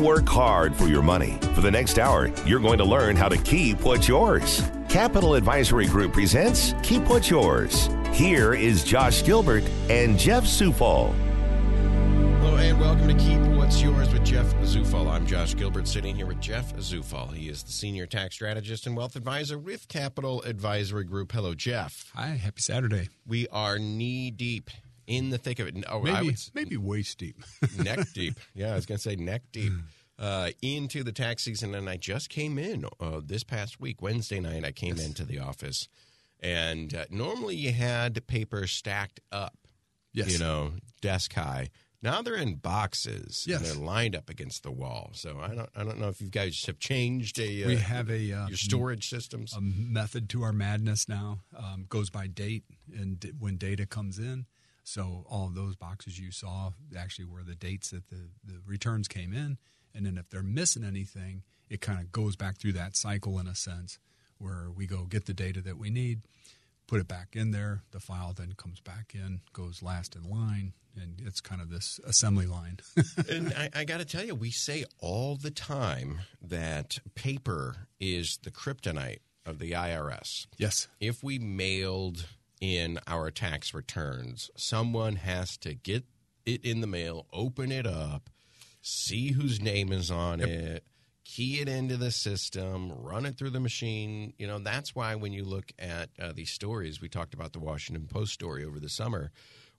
Work hard for your money. For the next hour, you're going to learn how to keep what's yours. Capital Advisory Group presents Keep What's Yours. Here is Josh Gilbert and Jeff Zufall. Hello and welcome to Keep What's Yours with Jeff Zufall. I'm Josh Gilbert sitting here with Jeff Zufall. He is the senior tax strategist and wealth advisor with Capital Advisory Group. Hello, Jeff. Hi, happy Saturday. We are knee deep in the thick of it. Oh, maybe, maybe waist deep. neck deep. Yeah, I was going to say neck deep. Uh, into the tax season, and I just came in uh, this past week, Wednesday night. I came yes. into the office, and uh, normally you had paper stacked up, yes. you know, desk high. Now they're in boxes yes. and they're lined up against the wall. So I don't I don't know if you guys have changed a we have a uh, your storage systems a method to our madness now um, goes by date and d- when data comes in so all of those boxes you saw actually were the dates that the, the returns came in. And then if they're missing anything, it kind of goes back through that cycle in a sense where we go get the data that we need, put it back in there. The file then comes back in, goes last in line, and it's kind of this assembly line. and I, I got to tell you, we say all the time that paper is the kryptonite of the IRS. Yes. If we mailed in our tax returns. Someone has to get it in the mail, open it up, see whose name is on yep. it, key it into the system, run it through the machine. You know, that's why when you look at uh, these stories, we talked about the Washington Post story over the summer,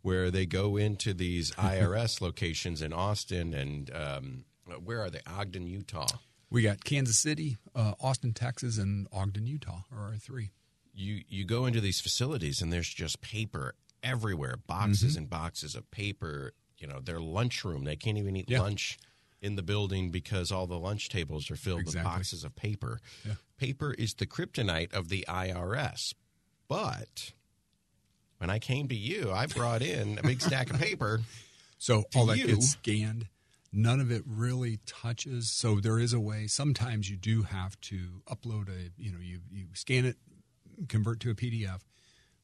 where they go into these IRS locations in Austin and um, where are they? Ogden, Utah. We got Kansas City, uh, Austin, Texas, and Ogden, Utah are our three you you go into these facilities and there's just paper everywhere, boxes mm-hmm. and boxes of paper. You know, their lunchroom, they can't even eat yeah. lunch in the building because all the lunch tables are filled exactly. with boxes of paper. Yeah. Paper is the kryptonite of the IRS. But when I came to you, I brought in a big stack of paper. So all that gets scanned. None of it really touches. So there is a way. Sometimes you do have to upload a. You know, you you scan it, convert to a PDF.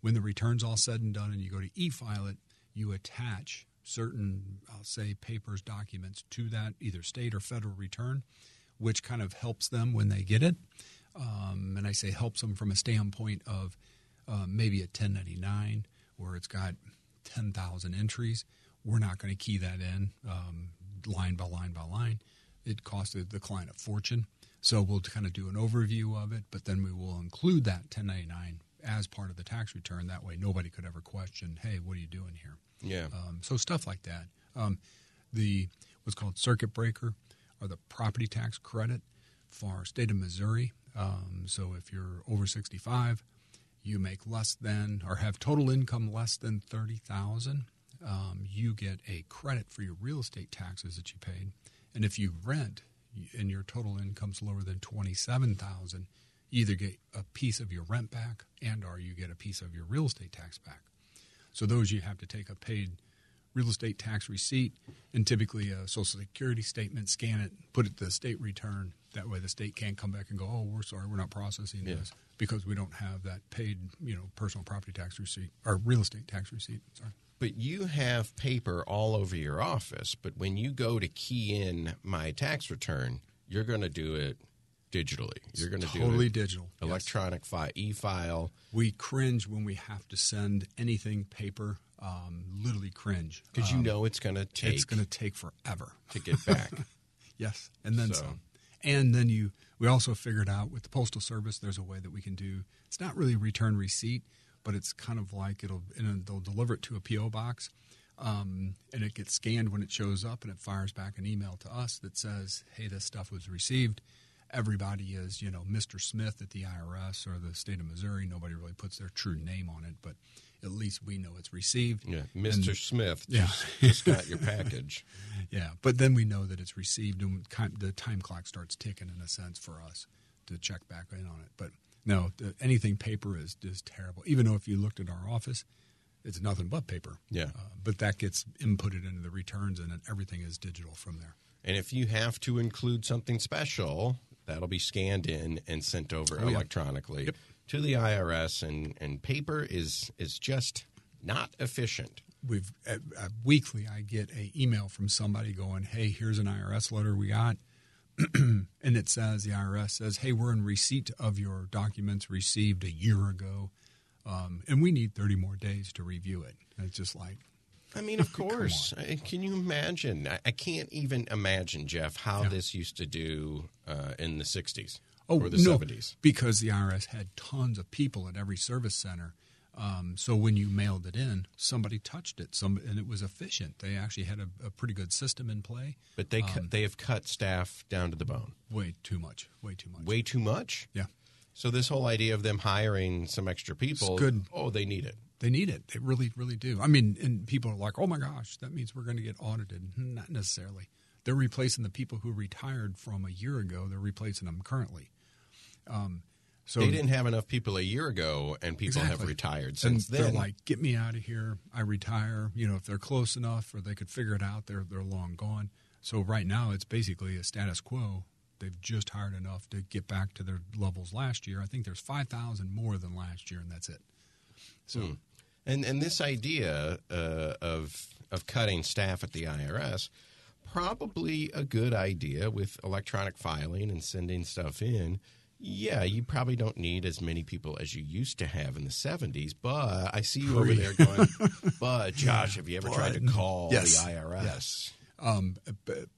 When the return's all said and done and you go to e-file it, you attach certain, I'll say, papers, documents to that either state or federal return, which kind of helps them when they get it. Um, and I say helps them from a standpoint of uh, maybe a 1099 where it's got 10,000 entries. We're not going to key that in um, line by line by line. It costs the client a fortune. So we'll kind of do an overview of it, but then we will include that 1099 as part of the tax return. That way, nobody could ever question, "Hey, what are you doing here?" Yeah. Um, so stuff like that. Um, the what's called circuit breaker or the property tax credit for state of Missouri. Um, so if you're over 65, you make less than or have total income less than 30,000, um, you get a credit for your real estate taxes that you paid. And if you rent, and your total income's lower than 27000 you either get a piece of your rent back and or you get a piece of your real estate tax back. So those you have to take a paid real estate tax receipt and typically a social security statement scan it put it to the state return. That way the state can't come back and go oh we're sorry we're not processing yeah. this because we don't have that paid you know personal property tax receipt or real estate tax receipt sorry but you have paper all over your office. But when you go to key in my tax return, you're going to do it digitally. You're going to totally do totally digital, electronic yes. file, e-file. We cringe when we have to send anything paper. Um, literally cringe because um, you know it's going to take. It's going to take forever to get back. yes, and then so. some. And then you. We also figured out with the postal service, there's a way that we can do. It's not really return receipt but it's kind of like it'll they'll deliver it to a PO box, um, and it gets scanned when it shows up, and it fires back an email to us that says, "Hey, this stuff was received." Everybody is, you know, Mr. Smith at the IRS or the state of Missouri. Nobody really puts their true name on it, but at least we know it's received. Yeah, Mr. And, Smith yeah. just, got your package. Yeah, but then we know that it's received, and the time clock starts ticking in a sense for us to check back in on it. But no, anything paper is is terrible. Even though if you looked at our office, it's nothing but paper. Yeah. Uh, but that gets inputted into the returns, and then everything is digital from there. And if you have to include something special, that'll be scanned in and sent over Oh, yeah. electronically Yep. to the IRS. And, and paper is is just not efficient. We've uh, uh, weekly. I get a email from somebody going, "Hey, here's an IRS letter we got." and it says the IRS says, "Hey, we're in receipt of your documents received a year ago, um, and we need 30 more days to review it." And it's just like, I mean, of course. Can you imagine? I, I can't even imagine, Jeff, how Yeah. this used to do uh, in the 60s oh or the no, 70s. because the IRS had tons of people at every service center. Um, so when you mailed it in, somebody touched it, some, and it was efficient. They actually had a, a pretty good system in play. But they, Um, cut they have cut staff down to the bone. Way too much. Way too much. Way too much? Yeah. So this whole idea of them hiring some extra people, It's good. oh, they need it. They need it. They really, really do. I mean, and people are like, "Oh my gosh, that means we're going to get audited." Not necessarily. They're replacing the people who retired from a year ago. They're replacing them currently. Um, so they didn't have enough people a year ago, and people have Exactly. retired and since they're then. like, "Get me out of here! I retire." You know, if they're close enough or they could figure it out, they're they're long gone. So right now, it's basically a status quo. They've just hired enough to get back to their levels last year. I think there's five thousand more than last year, and that's it. So Hmm. and and this idea uh, of of cutting staff at the IRS probably a good idea with electronic filing and sending stuff in. Yeah, you probably don't need as many people as you used to have in the 70s, but I see you over there going, but Josh, have you ever tried to call Yes. the IRS? Um,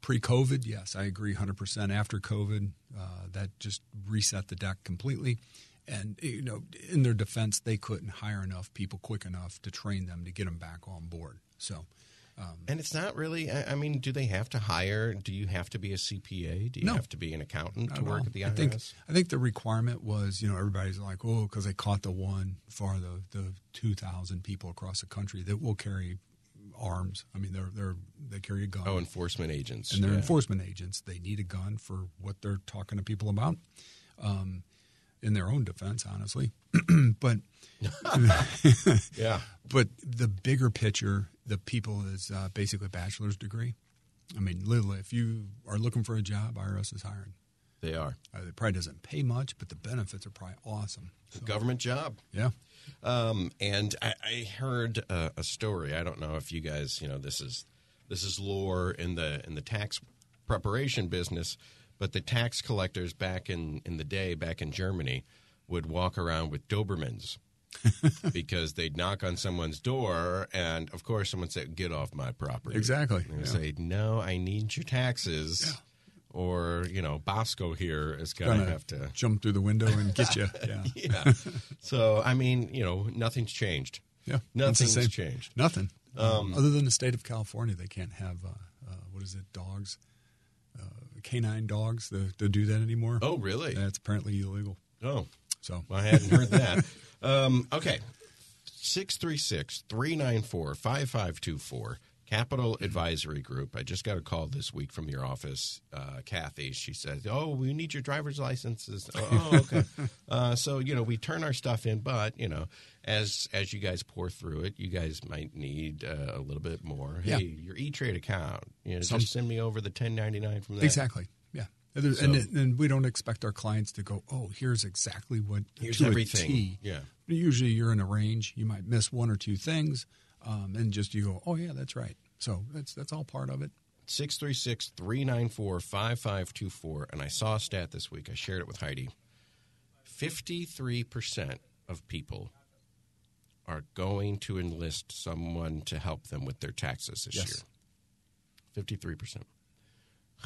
Pre COVID, yes, I agree 100%. After COVID, uh, that just reset the deck completely. And, you know, in their defense, they couldn't hire enough people quick enough to train them to get them back on board. So, And it's not really, I I mean, do they have to hire? Do you have to be a CPA? Do you No. have to be an accountant to work all. at the I IRS? think, I think the requirement was, you know, everybody's like, oh, because they caught the one for the, the 2,000 people across the country that will carry arms. I mean, they're, they're, they carry a gun. oh, enforcement agents. and they're yeah. enforcement agents. They need a gun for what they're talking to people about. Um, in their own defense, honestly, but Yeah. but the bigger picture, the people is uh, basically a bachelor's degree. I mean, literally, if you are looking for a job, IRS is hiring. They are. Uh, it probably doesn't pay much, but the benefits are probably awesome. So, Government job. yeah, Um, and I, I heard a, a story. I don't know if you guys, you know, this is this is lore in the in the tax preparation business, but the tax collectors back in in the day, back in Germany, would walk around with Dobermans. because they'd knock on someone's door, and of course, someone said, "Get off my property." Exactly, And they yeah. say, "No, I need your taxes," or you know, Bosco here is going to have to jump through the window and get you. Yeah, yeah. so I mean, you know, nothing's changed. yeah, Nothing's changed. Nothing. Um, other than the state of California, they can't have uh, uh, what is it? Dogs, uh, canine dogs. To, to do that anymore. Oh, really? That's apparently illegal. Oh, So I hadn't heard that. Um, okay. 636 394 5524. Capital Advisory Group. I just got a call this week from your office, uh, Kathy. She said, "Oh, we need your driver's licenses." Oh, oh, okay. uh, so you know, we turn our stuff in, but you know, as as you guys pour through it, you guys might need uh, a little bit more. Yeah. Hey, your E Trade account. You know, Some- just send me over the ten ninety nine from that. exactly, yeah. And, there's- and, and we don't expect our clients to go, "Oh, here's exactly what Here's to everything." T." Yeah. Usually, you're in a range. You might miss one or two things, um, and just you go, "Oh, yeah, that's right." So that's that's all part of it. 636 394 5524. And I saw a stat this week. I shared it with Heidi. 53% of people are going to enlist someone to help them with their taxes this Yes. year. 53%.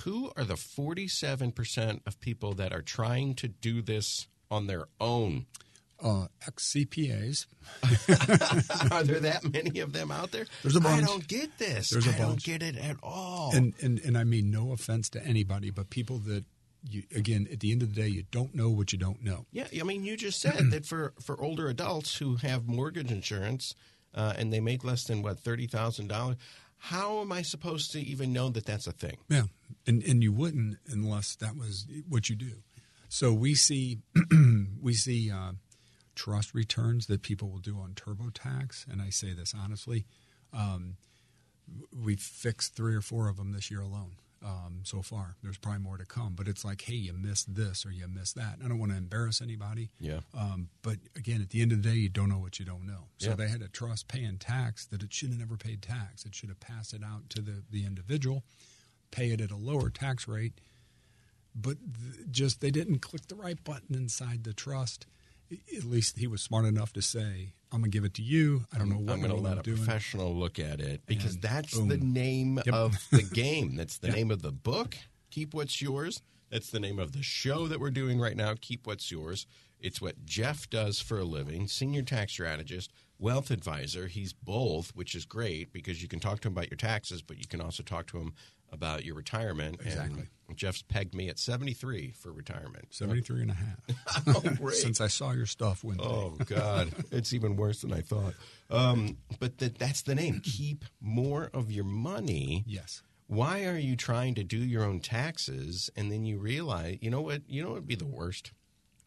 Who are the 47% of people that are trying to do this on their own? Uh, ex CPAs. are there that many of them out there? There's a I bunch. I don't get this. There's a I don't get it at all. and, and and I mean no offense to anybody, but people that you again at the end of the day you don't know what you don't know. Yeah, I mean, you just said that for, for older adults who have mortgage insurance uh, and they make less than what thirty thousand dollars, how am I supposed to even know that that's a thing? Yeah, and and you wouldn't unless that was what you do. So we see we see uh, trust returns that people will do on TurboTax, and I say this honestly. Um, we've fixed three or four of them this year alone um, so far. There's probably more to come, but it's like, hey, you missed this or you missed that. I don't want to embarrass anybody. Yeah. Um, but again, at the end of the day, you don't know what you don't know. So Yeah. they had a trust paying tax that it should have never paid tax. It should have passed it out to the, the individual, pay it at a lower tax rate. But th- just they didn't click the right button inside the trust. At least he was smart enough to say, "I'm gonna give it to you. I don't know what I'm going to I'm let a doing." professional look at it because And that's boom. the name Yep. of the game. That's the Yeah. name of the book. Keep what's yours. That's the name of the show that we're doing right now. Keep what's yours. It's what Jeff does for a living. Senior tax strategist, wealth advisor. He's both, which is great because you can talk to him about your taxes, but you can also talk to him about your retirement. Exactly. And Jeff's pegged me at 73 for retirement. 73 and a half. Oh. Since I saw your stuff Wednesday. Oh God, it's even worse than I thought. Um, but that that's the name. Keep more of your money. Yes. Why are you trying to do your own taxes and then you realize, you know what? You know what would be the worst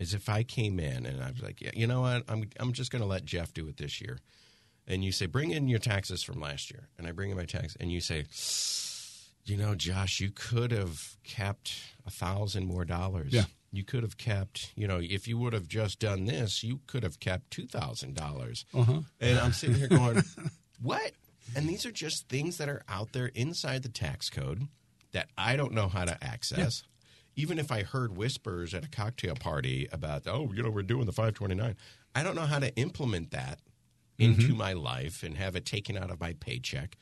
is if I came in and I was like, yeah, you know what? I'm I'm just going to let Jeff do it this year. And you say, bring in your taxes from last year, and I bring in my tax, and you say, you know, Josh, you could have kept a thousand more dollars. Yeah. You could have kept, you know, if you would have just done this, you could have kept two thousand dollars. Uh-huh. And I'm sitting here going, what? And these are just things that are out there inside the tax code that I don't know how to access. Even if I heard whispers at a cocktail party about, oh, you know, we're doing the 529, I don't know how to implement that into my life and have it taken out of my paycheck.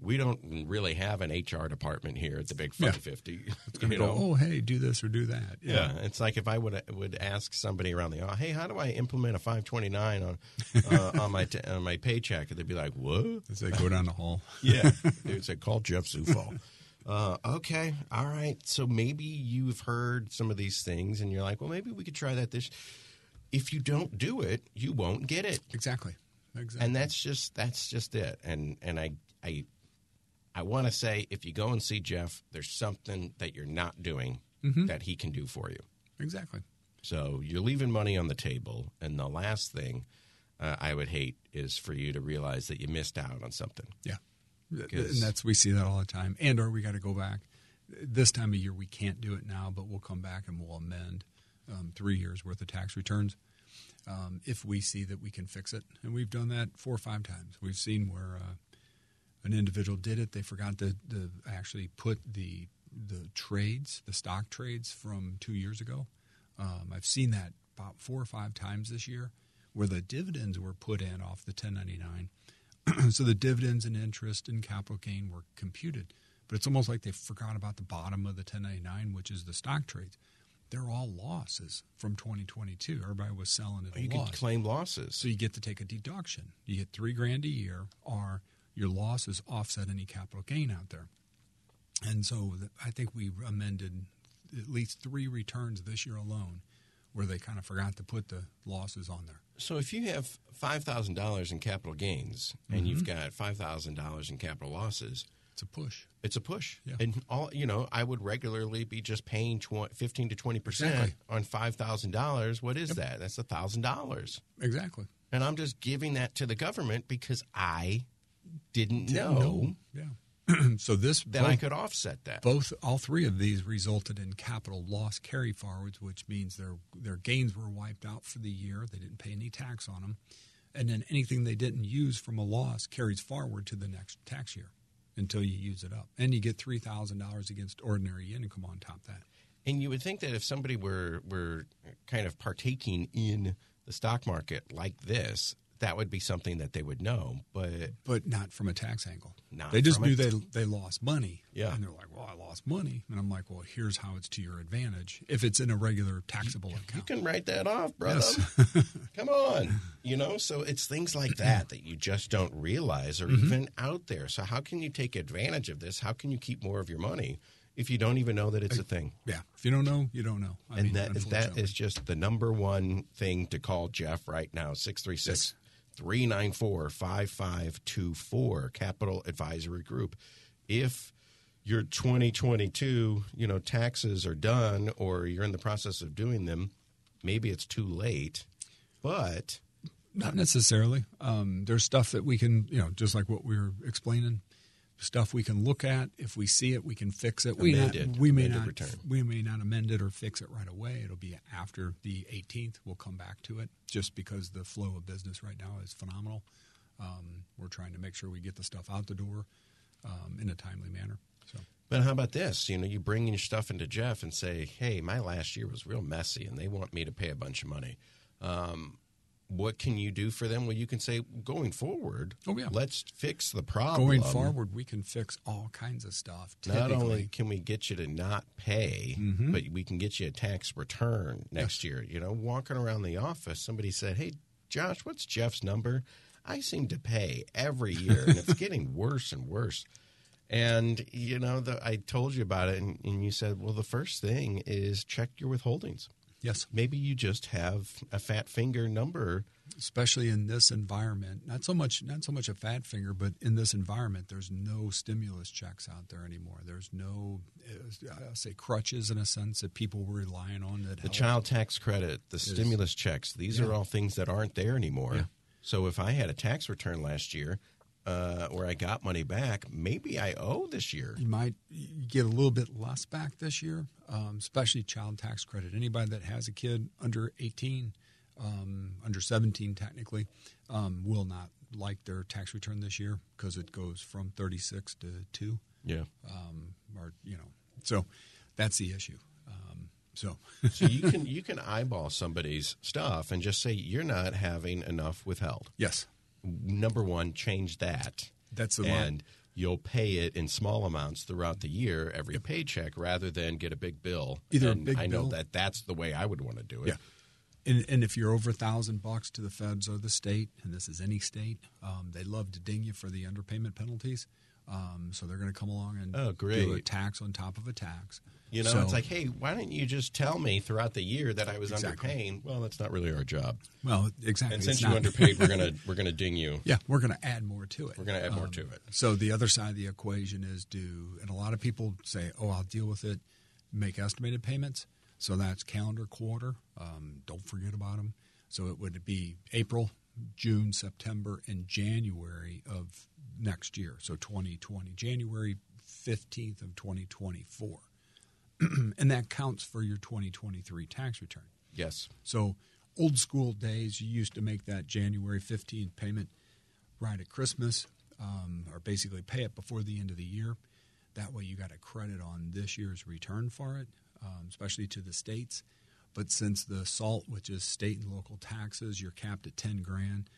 We don't really have an HR department here at the Big Yeah. 550. Gonna go, know? oh, hey, do this or do that. Yeah, it's like if I would would ask somebody around the hall, hey, how do I implement a 529 on uh, on my t- on my paycheck? And they'd be like, what? As they go down the hall. Yeah, they would say, call Jeff Zufall. Uh, okay, all right. So maybe you've heard some of these things, and you're like, well, maybe we could try that. This, if you don't do it, you won't get it, Exactly. Exactly. and that's just that's just it. And and I I I want to say, if you go and see Jeff, there's something that you're not doing that he can do for you. exactly. So you're leaving money on the table. And the last thing uh, I would hate is for you to realize that you missed out on something. Yeah. And that's we see that all the time. And or we got to go back. This time of year we can't do it now, but we'll come back and we'll amend um, three years worth of tax returns um, if we see that we can fix it. And we've done that four or five times. We've seen where uh, an individual did it. They forgot to, to actually put the the trades, the stock trades from two years ago. Um, I've seen that about four or five times this year, where the dividends were put in off the 1099. so the dividends and interest and capital gain were computed, but it's almost like they forgot about the bottom of the 1099, which is the stock trades. They're all losses from 2022. Everybody was selling at a You loss. can claim losses. So you get to take a deduction. You get three grand a year, or your losses offset any capital gain out there. And so I think we amended at least three returns this year alone where they kind of forgot to put the losses on there. So if you have five thousand dollars in capital gains and you've mm-hmm. got five thousand dollars in capital losses, It's a push. it's a push. Yeah. And all you know, I would regularly be just paying tw- fifteen to twenty percent Exactly. on five thousand dollars. What is that? That's a thousand dollars. Exactly. And I'm just giving that to the government because I didn't, Didn't know, Yeah. so this that I could offset that. both all three of these resulted in capital loss carry forwards, which means their their gains were wiped out for the year. They didn't pay any tax on them, and then anything they didn't use from a loss carries forward to the next tax year until you use it up, and you get three thousand dollars against ordinary income on top of that. And you would think that if somebody were were kind of partaking in the stock market like this, that would be something that they would know. But But not from a tax angle. Not they just knew they they lost money. Yeah. and they're like, "Well, I lost money," and I'm like, "Well, here's how it's to your advantage if it's in a regular taxable you account." You can write that off, brother. Come on, you know. So it's things like that that you just don't realize are mm-hmm. even out there. So how can you take advantage of this? How can you keep more of your money if you don't even know that it's a thing? Yeah, if you don't know, you don't know. I and mean, that that is just the number one thing to call Jeff right now 636 394 5524 Capital Advisory Group. If your 2022, you know, taxes are done or you're in the process of doing them, maybe it's too late. But Not necessarily. Um, there's stuff that we can, you know, just like what we were explaining, stuff we can look at. If we see it, we can fix it. We, not, we may not. return. We may not amend it or fix it right away. It'll be after the 18th. We'll come back to it, just because the flow of business right now is phenomenal. Um, we're trying to make sure we get the stuff out the door um, in a timely manner. So But how about this? You know, you bring your stuff into Jeff and say, "Hey, my last year was real messy, and they want me to pay a bunch of money. Um, what can you do for them?" Well, you can say, "Going forward, Oh, yeah. let's fix the problem. going forward, we can fix all kinds of stuff. Not only can we get you to not pay, Mm-hmm. but we can get you a tax return next year. You know, walking around the office, somebody said, "Hey, Josh, what's Jeff's number?" I seem to pay every year, and it's getting worse and worse. And you know, the, I told you about it, and, and you said, "Well, the first thing is check your withholdings. Yes, Maybe you just have a fat finger number." especially in this environment. Not so much, not so much a fat finger, but in this environment, there's no stimulus checks out there anymore. There's no, uh, I'll say, crutches in a sense that people were relying on. That The help. child tax credit, the stimulus checks, these are all things that aren't there anymore. Yeah. So if I had a tax return last year uh, where I got money back, maybe I owe this year. you might get a little bit less back this year, um, especially child tax credit. Anybody that has a kid under 18, um, under 17 technically, um, will not like their tax return this year because it goes from 36 to 2. Yeah. Um, or, you know, so that's the issue. Um, so, so you can you can eyeball somebody's stuff and just say you're not having enough withheld. yes, Number one, change that. That's the and line. you'll pay it in small amounts throughout the year, every paycheck, rather than get a big bill. Either a big I know that that's the way I would want to do it. Yeah. And, and if you're over a thousand bucks to the feds or the state, and this is any state, um, they love to ding you for the underpayment penalties. Um, so they're going to come along and Oh, do a tax on top of a tax. You know, So- it's like, hey, why don't you just tell me throughout the year that I was Exactly. underpaying? Well, that's not really our job. well, exactly. And since you underpaid, we're gonna we're gonna ding you. yeah, we're going to add more to it. We're gonna add more Um, to it. So the other side of the equation is do, and a lot of people say, "Oh, I'll deal with it." Make estimated payments. So that's calendar quarter. Um, don't forget about them. So it would be April, June, September, and January of next year. So 2020, January 15th of 2024, and that counts for your 2023 tax return. Yes. So, old school days, you used to make that January 15th payment right at Christmas, um, or basically pay it before the end of the year. That way, you got a credit on this year's return for it, um, especially to the states. But since the SALT, which is state and local taxes, you're capped at 10 grand,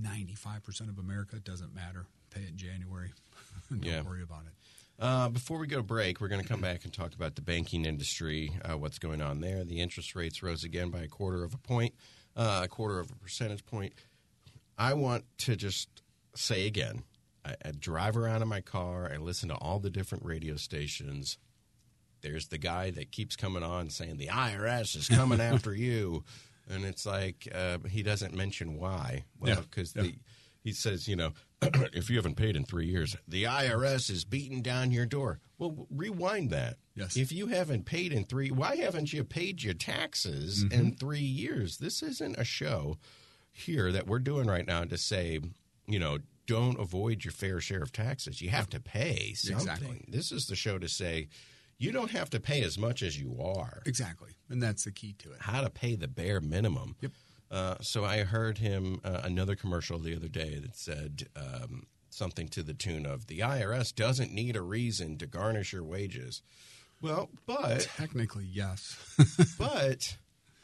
95% of America doesn't matter. Pay it in January. Don't Yeah. worry about it. Uh, before we go to break, we're going to come back and talk about the banking industry, uh, what's going on there. The interest rates rose again by a quarter of a point, uh, a quarter of a percentage point. I want to just say again I, I drive around in my car, I listen to all the different radio stations. There's the guy that keeps coming on saying the IRS is coming after you. And it's like uh, he doesn't mention why. Well, because yeah. the he says, you know, if you haven't paid in three years, the IRS is beating down your door. Well, rewind that. Yes. If you haven't paid in three, why haven't you paid your taxes Mm-hmm. in three years? This isn't a show here that we're doing right now to say, you know, don't avoid your fair share of taxes. You have to pay something. Exactly. This is the show to say, you don't have to pay as much as you are Exactly. And that's the key to it. how to pay the bare minimum. Yep. Uh, so I heard him uh, another commercial the other day that said um, something to the tune of the IRS doesn't need a reason to garnish your wages. Well, but Technically, yes. but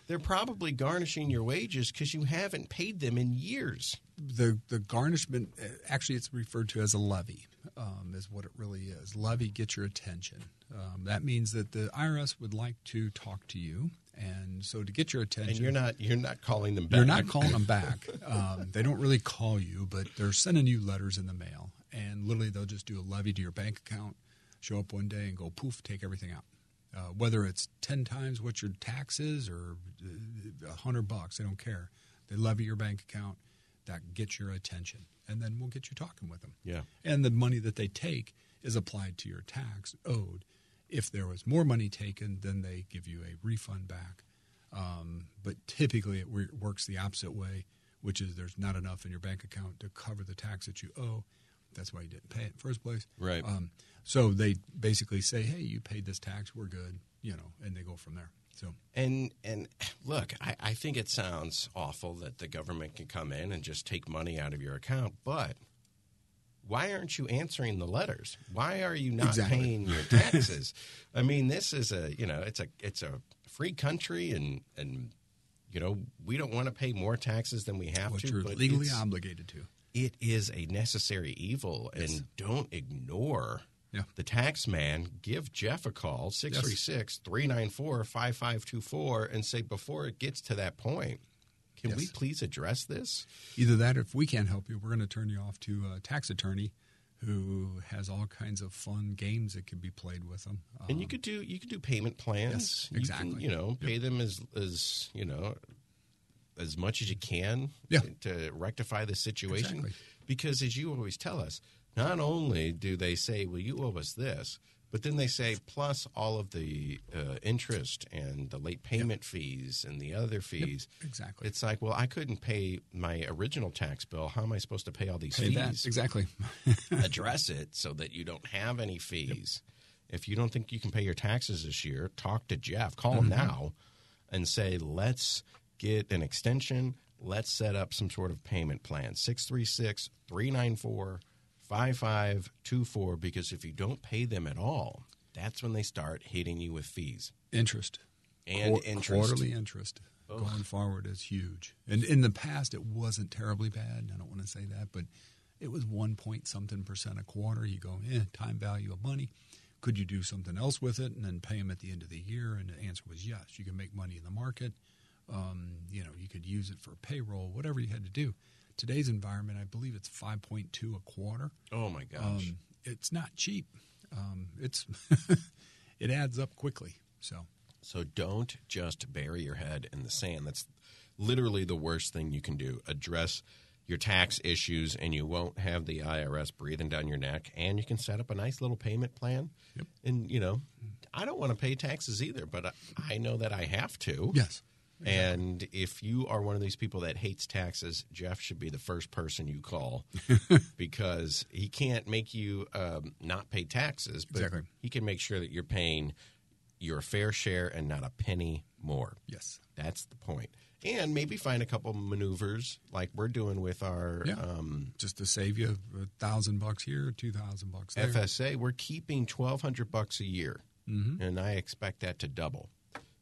they're probably garnishing your wages because you haven't paid them in years. the the garnishment uh, actually it's referred to as a levy um, is what it really is. Levy gets your attention. Um, that means that the irs would like to talk to you and so to get your attention And you're not you're not calling them back. you're not calling them back. Um, they don't really call you but they're sending you letters in the mail. And literally they'll just do a levy to your bank account show up one day and go poof take everything out uh, whether it's 10 times what your tax is or uh, a hundred bucks they don't care they levy your bank account that gets your attention and then we'll get you talking with them Yeah. and the money that they take is applied to your tax owed. If there was more money taken, then they give you a refund back. Um, but typically, it works the opposite way, which is there's not enough in your bank account to cover the tax that you owe. That's why you didn't pay it in the first place. Right. Um, so they basically say, "Hey, you paid this tax. We're good," you know, and they go from there. So And and look, I, I think it sounds awful that the government can come in and just take money out of your account, but why aren't you answering the letters? Why are you not Exactly. paying your taxes? I mean, this is a you know, it's a it's a free country and and you know, we don't want to pay more taxes than we have what to. you're legally obligated to. It is a necessary evil and don't ignore Yeah. the tax man. Give jeff a call 636-394-5524 and say before it gets to that point can we please address this? Either that, or if we can't help you, we're going to turn you off to a tax attorney who has all kinds of fun games that can be played with them. and you Um, could do you could do payment plans. Yes, You can, exactly. you know pay them as as you know as much as you can Yeah. to rectify the situation Exactly. because as you always tell us not only do they say well you owe us this but then they say plus all of the uh, interest and the late payment fees and the other fees exactly. it's like well i couldn't pay my original tax bill how am i supposed to pay all these Pay fees that exactly. address it so that you don't have any fees. If you don't think you can pay your taxes this year, talk to Jeff. Call him now and say, let's get an extension. Let's set up some sort of payment plan. 636 394 5524. Because if you don't pay them at all, that's when they start hitting you with fees interest and Quar- interest. Quarterly interest going forward is huge. And in the past, it wasn't terribly bad. I don't want to say that, but it was one point something percent a quarter. You go, eh, time value of money. Could you do something else with it and then pay them at the end of the year? And the answer was yes. You can make money in the market. Um, you know, you could use it for payroll, whatever you had to do. Today's environment, I believe it's 5.2 a quarter. Oh my gosh. Um, it's not cheap. Um, it's it adds up quickly. So So don't just bury your head in the sand. That's literally the worst thing you can do. Address your tax issues, and you won't have the IRS breathing down your neck. And you can set up a nice little payment plan. Yep. And, you know, I don't want to pay taxes either, but I, I know that I have to. yes, And if you are one of these people that hates taxes, Jeff should be the first person you call because he can't make you um, not pay taxes, but Exactly. he can make sure that you're paying your fair share and not a penny more. yes, That's the point. And maybe find a couple maneuvers like we're doing with our Yeah. um, just to save you a thousand bucks here, two thousand bucks there. FSA. We're keeping twelve hundred bucks a year, and I expect that to double.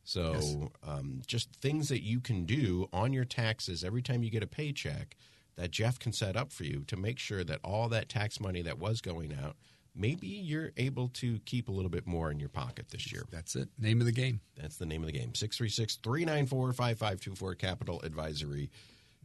So, Yes. um, just things that you can do on your taxes every time you get a paycheck that Jeff can set up for you to make sure that all that tax money that was going out, maybe you're able to keep a little bit more in your pocket this year. That's it. Name of the game. That's the name of the game. 636 394 5524 Capital Advisory,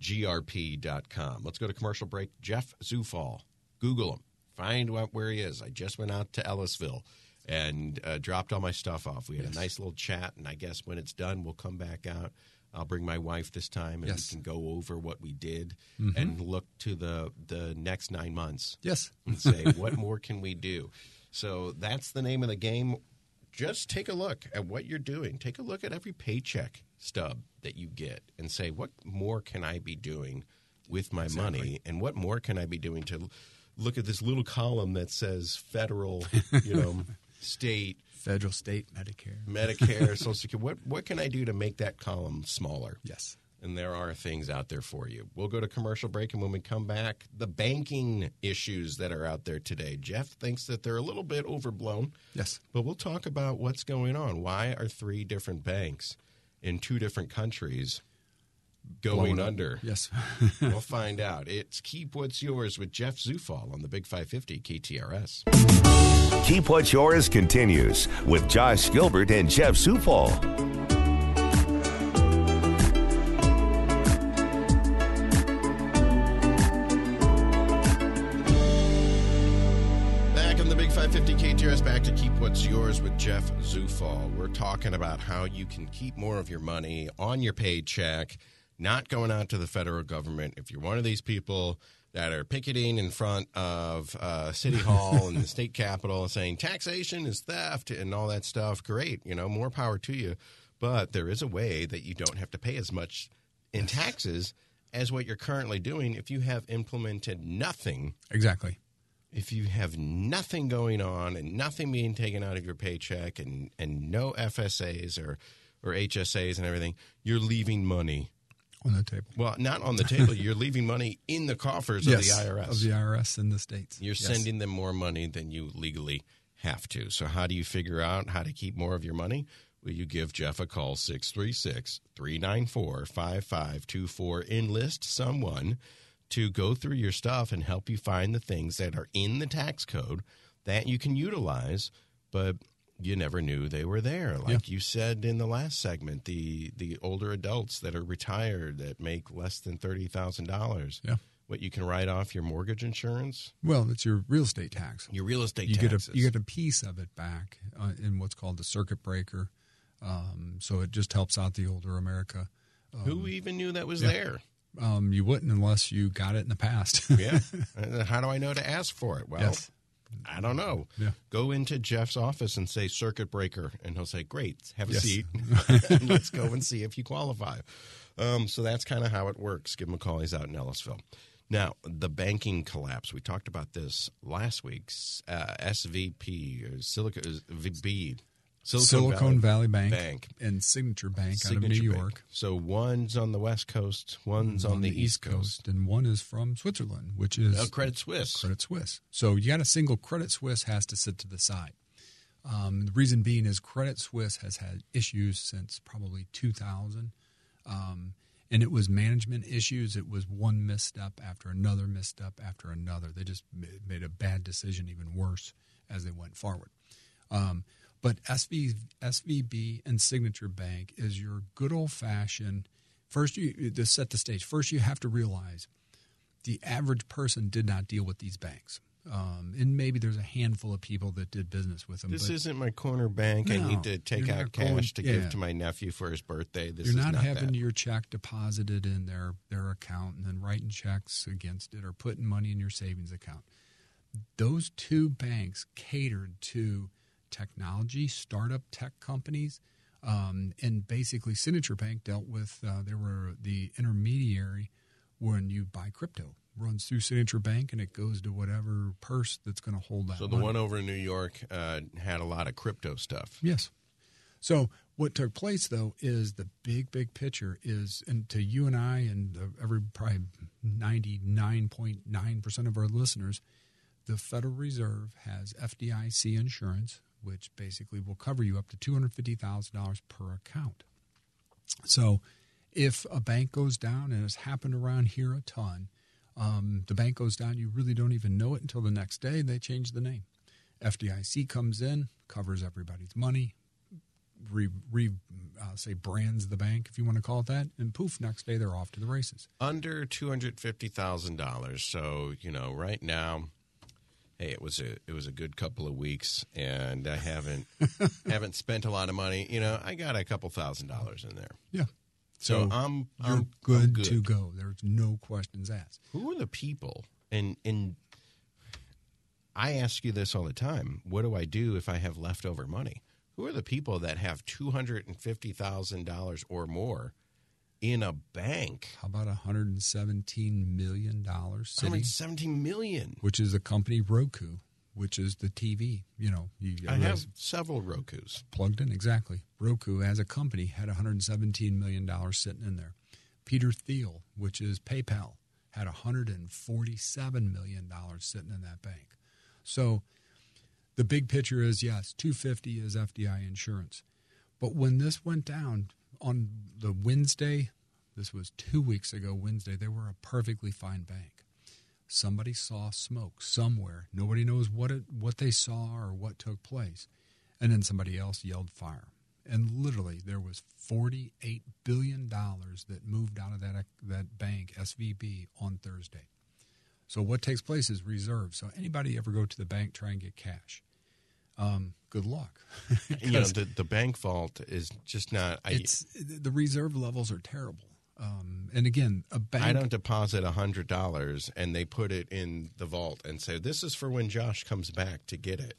grp.com. Let's go to commercial break. Jeff Zufall. Google him. Find out where he is. I just went out to Ellisville and uh, dropped all my stuff off. We had Yes. a nice little chat, and I guess when it's done, we'll come back out. I'll bring my wife this time, and Yes. we can go over what we did and look to the the next nine months Yes. and say, what more can we do? So that's the name of the game. Just take a look at what you're doing. Take a look at every paycheck stub that you get and say, what more can I be doing with my money? And what more can I be doing to look at this little column that says federal, you know, state, Federal, state, Medicare. Medicare, Social Security. What, what can I do to make that column smaller? Yes. and there are things out there for you. We'll go to commercial break, and when we come back, the banking issues that are out there today. Jeff thinks that they're a little bit overblown, Yes. but we'll talk about what's going on. Why are three different banks in two different countries going under? Yes. we'll find out. It's Keep What's Yours with Jeff Zufall on the Big 550 KTRS. Keep What's Yours continues with Josh Gilbert and Jeff Zufall. Back on the Big 550 KTRS, back to Keep What's Yours with Jeff Zufall. We're talking about how you can keep more of your money on your paycheck, not going out to the federal government. If you're one of these people that are picketing in front of uh, City Hall and the state capitol saying taxation is theft and all that stuff. Great, you know, more power to you. But there is a way that you don't have to pay as much in taxes as what you're currently doing if you have implemented nothing Exactly. if you have nothing going on and nothing being taken out of your paycheck and, and no FSAs or, or HSAs and everything, you're leaving money. On the table. Well, not on the table. you're leaving money in the coffers of the IRS. Of the IRS in the States. you're Yes. sending them more money than you legally have to. So, how do you figure out how to keep more of your money? Well, you give Jeff a call, 636 394 5524. Enlist someone to go through your stuff and help you find the things that are in the tax code that you can utilize, but you never knew they were there. Like you said in the last segment, the the older adults that are retired that make less than thirty thousand dollars. Yeah. What you can write off your mortgage insurance, Well, it's your real estate tax. your real estate you taxes. get a you get a piece of it back uh, in what's called the circuit breaker. Um, so it just helps out the older America. Who even knew that was there? Um, you wouldn't unless you got it in the past. Yeah. How do I know to ask for it? Well, Yes. I don't know. Yeah. Go into Jeff's office and say circuit breaker, and he'll say, "Great, have a Yes. seat. and let's go and see if you qualify." Um, so that's kind of how it works. Give him a call. He's out in Ellisville. Now, the banking collapse. We talked about this last week's uh, SVP, or Silicon VB, Silicon Valley Bank, Bank. and Signature Bank out of New Bank. York. So one's on the West Coast, one's on, the, East Coast. and one is from Switzerland, which is Oh, Credit Suisse. Credit Suisse. So you got a single Credit Suisse has to sit to the side. Um, the reason being is Credit Suisse has had issues since probably 2000. Um, and it was management issues. It was one misstep after another misstep after another. They just made a bad decision even worse as they went forward. Um, but SV, SVB and Signature Bank is your good old fashioned. First, you to set the stage. First, you have to realize the average person did not deal with these banks. Um, and maybe there's a handful of people that did business with them. This isn't my corner bank. I need to take out cash going- to yeah. give to my nephew for his birthday. This you're is not, not having that. your check deposited in their, their account and then writing checks against it or putting money in your savings account. Those two banks catered to technology, startup tech companies, um, and basically Signature Bank dealt with, uh, they were the intermediary when you buy crypto. Runs through Signature Bank and it goes to whatever purse that's going to hold that. so the money. one over in New York uh, had a lot of crypto stuff. Yes. So what took place though is the big, big picture is, and to you and I and every probably ninety nine point nine percent of our listeners, the Federal Reserve has FDIC insurance, which basically will cover you up to two hundred fifty thousand dollars per account. So, if a bank goes down, and it's happened around here a ton, um, the bank goes down, you really don't even know it until the next day they change the name. FDIC comes in, covers everybody's money, re, re uh, say brands the bank if you want to call it that, and poof, next day they're off to the races. Under two hundred fifty thousand dollars. So you know, right now, hey, it was a it was a good couple of weeks, and I haven't haven't spent a lot of money. You know, I got a couple thousand dollars in there. Yeah. So, So I'm, You're I'm good, I'm good to go. There's no questions asked. Who are the people? And and I ask you this all the time. What do I do if I have leftover money? Who are the people that have two hundred and fifty thousand dollars or more in a bank? How about $117 million Hundred seventeen million. which is the company Roku, which is the TV. You know, you I have several Roku's. plugged in exactly. Roku as a company had 117 million dollars sitting in there. Peter Thiel, which is PayPal, had 147 million dollars sitting in that bank. So the big picture is yes, 250 is FDI insurance. But when this went down on the Wednesday, this was 2 weeks ago Wednesday, they were a perfectly fine bank. Somebody saw smoke somewhere. Nobody knows what it what they saw or what took place. And then somebody else yelled fire. And literally there was 48 billion dollars that moved out of that that bank SVB on Thursday. So what takes place is reserve. So anybody ever go to the bank try and get cash. Um, good luck. You know, the, the bank vault is just not. I, it's the reserve levels are terrible. Um, and again, a bank. I don't deposit a hundred dollars and they put it in the vault and say this is for when Josh comes back to get it.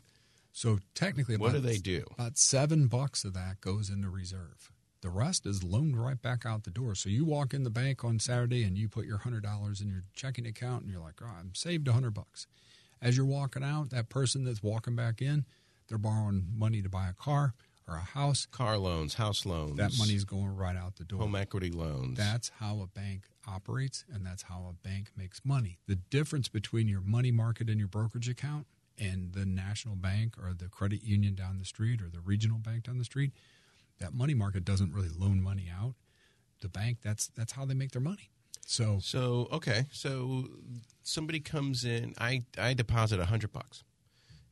So technically, What about- do they do? About seven bucks of that goes into reserve. The rest is loaned right back out the door. So you walk in the bank on Saturday and you put your hundred dollars in your checking account, and you're like, "Oh, I'm saved a hundred bucks." As you're walking out, that person that's walking back in, they're borrowing money to buy a car or a house. Car loans, house loans, That money's going right out the door. home equity loans. That's how a bank operates, and that's how a bank makes money. The difference between your money market and your brokerage account and the national bank or the credit union down the street or the regional bank down the street, that money market doesn't really loan money out. The bank, that's that's how they make their money. So So okay, so somebody comes in. I I deposit a hundred bucks,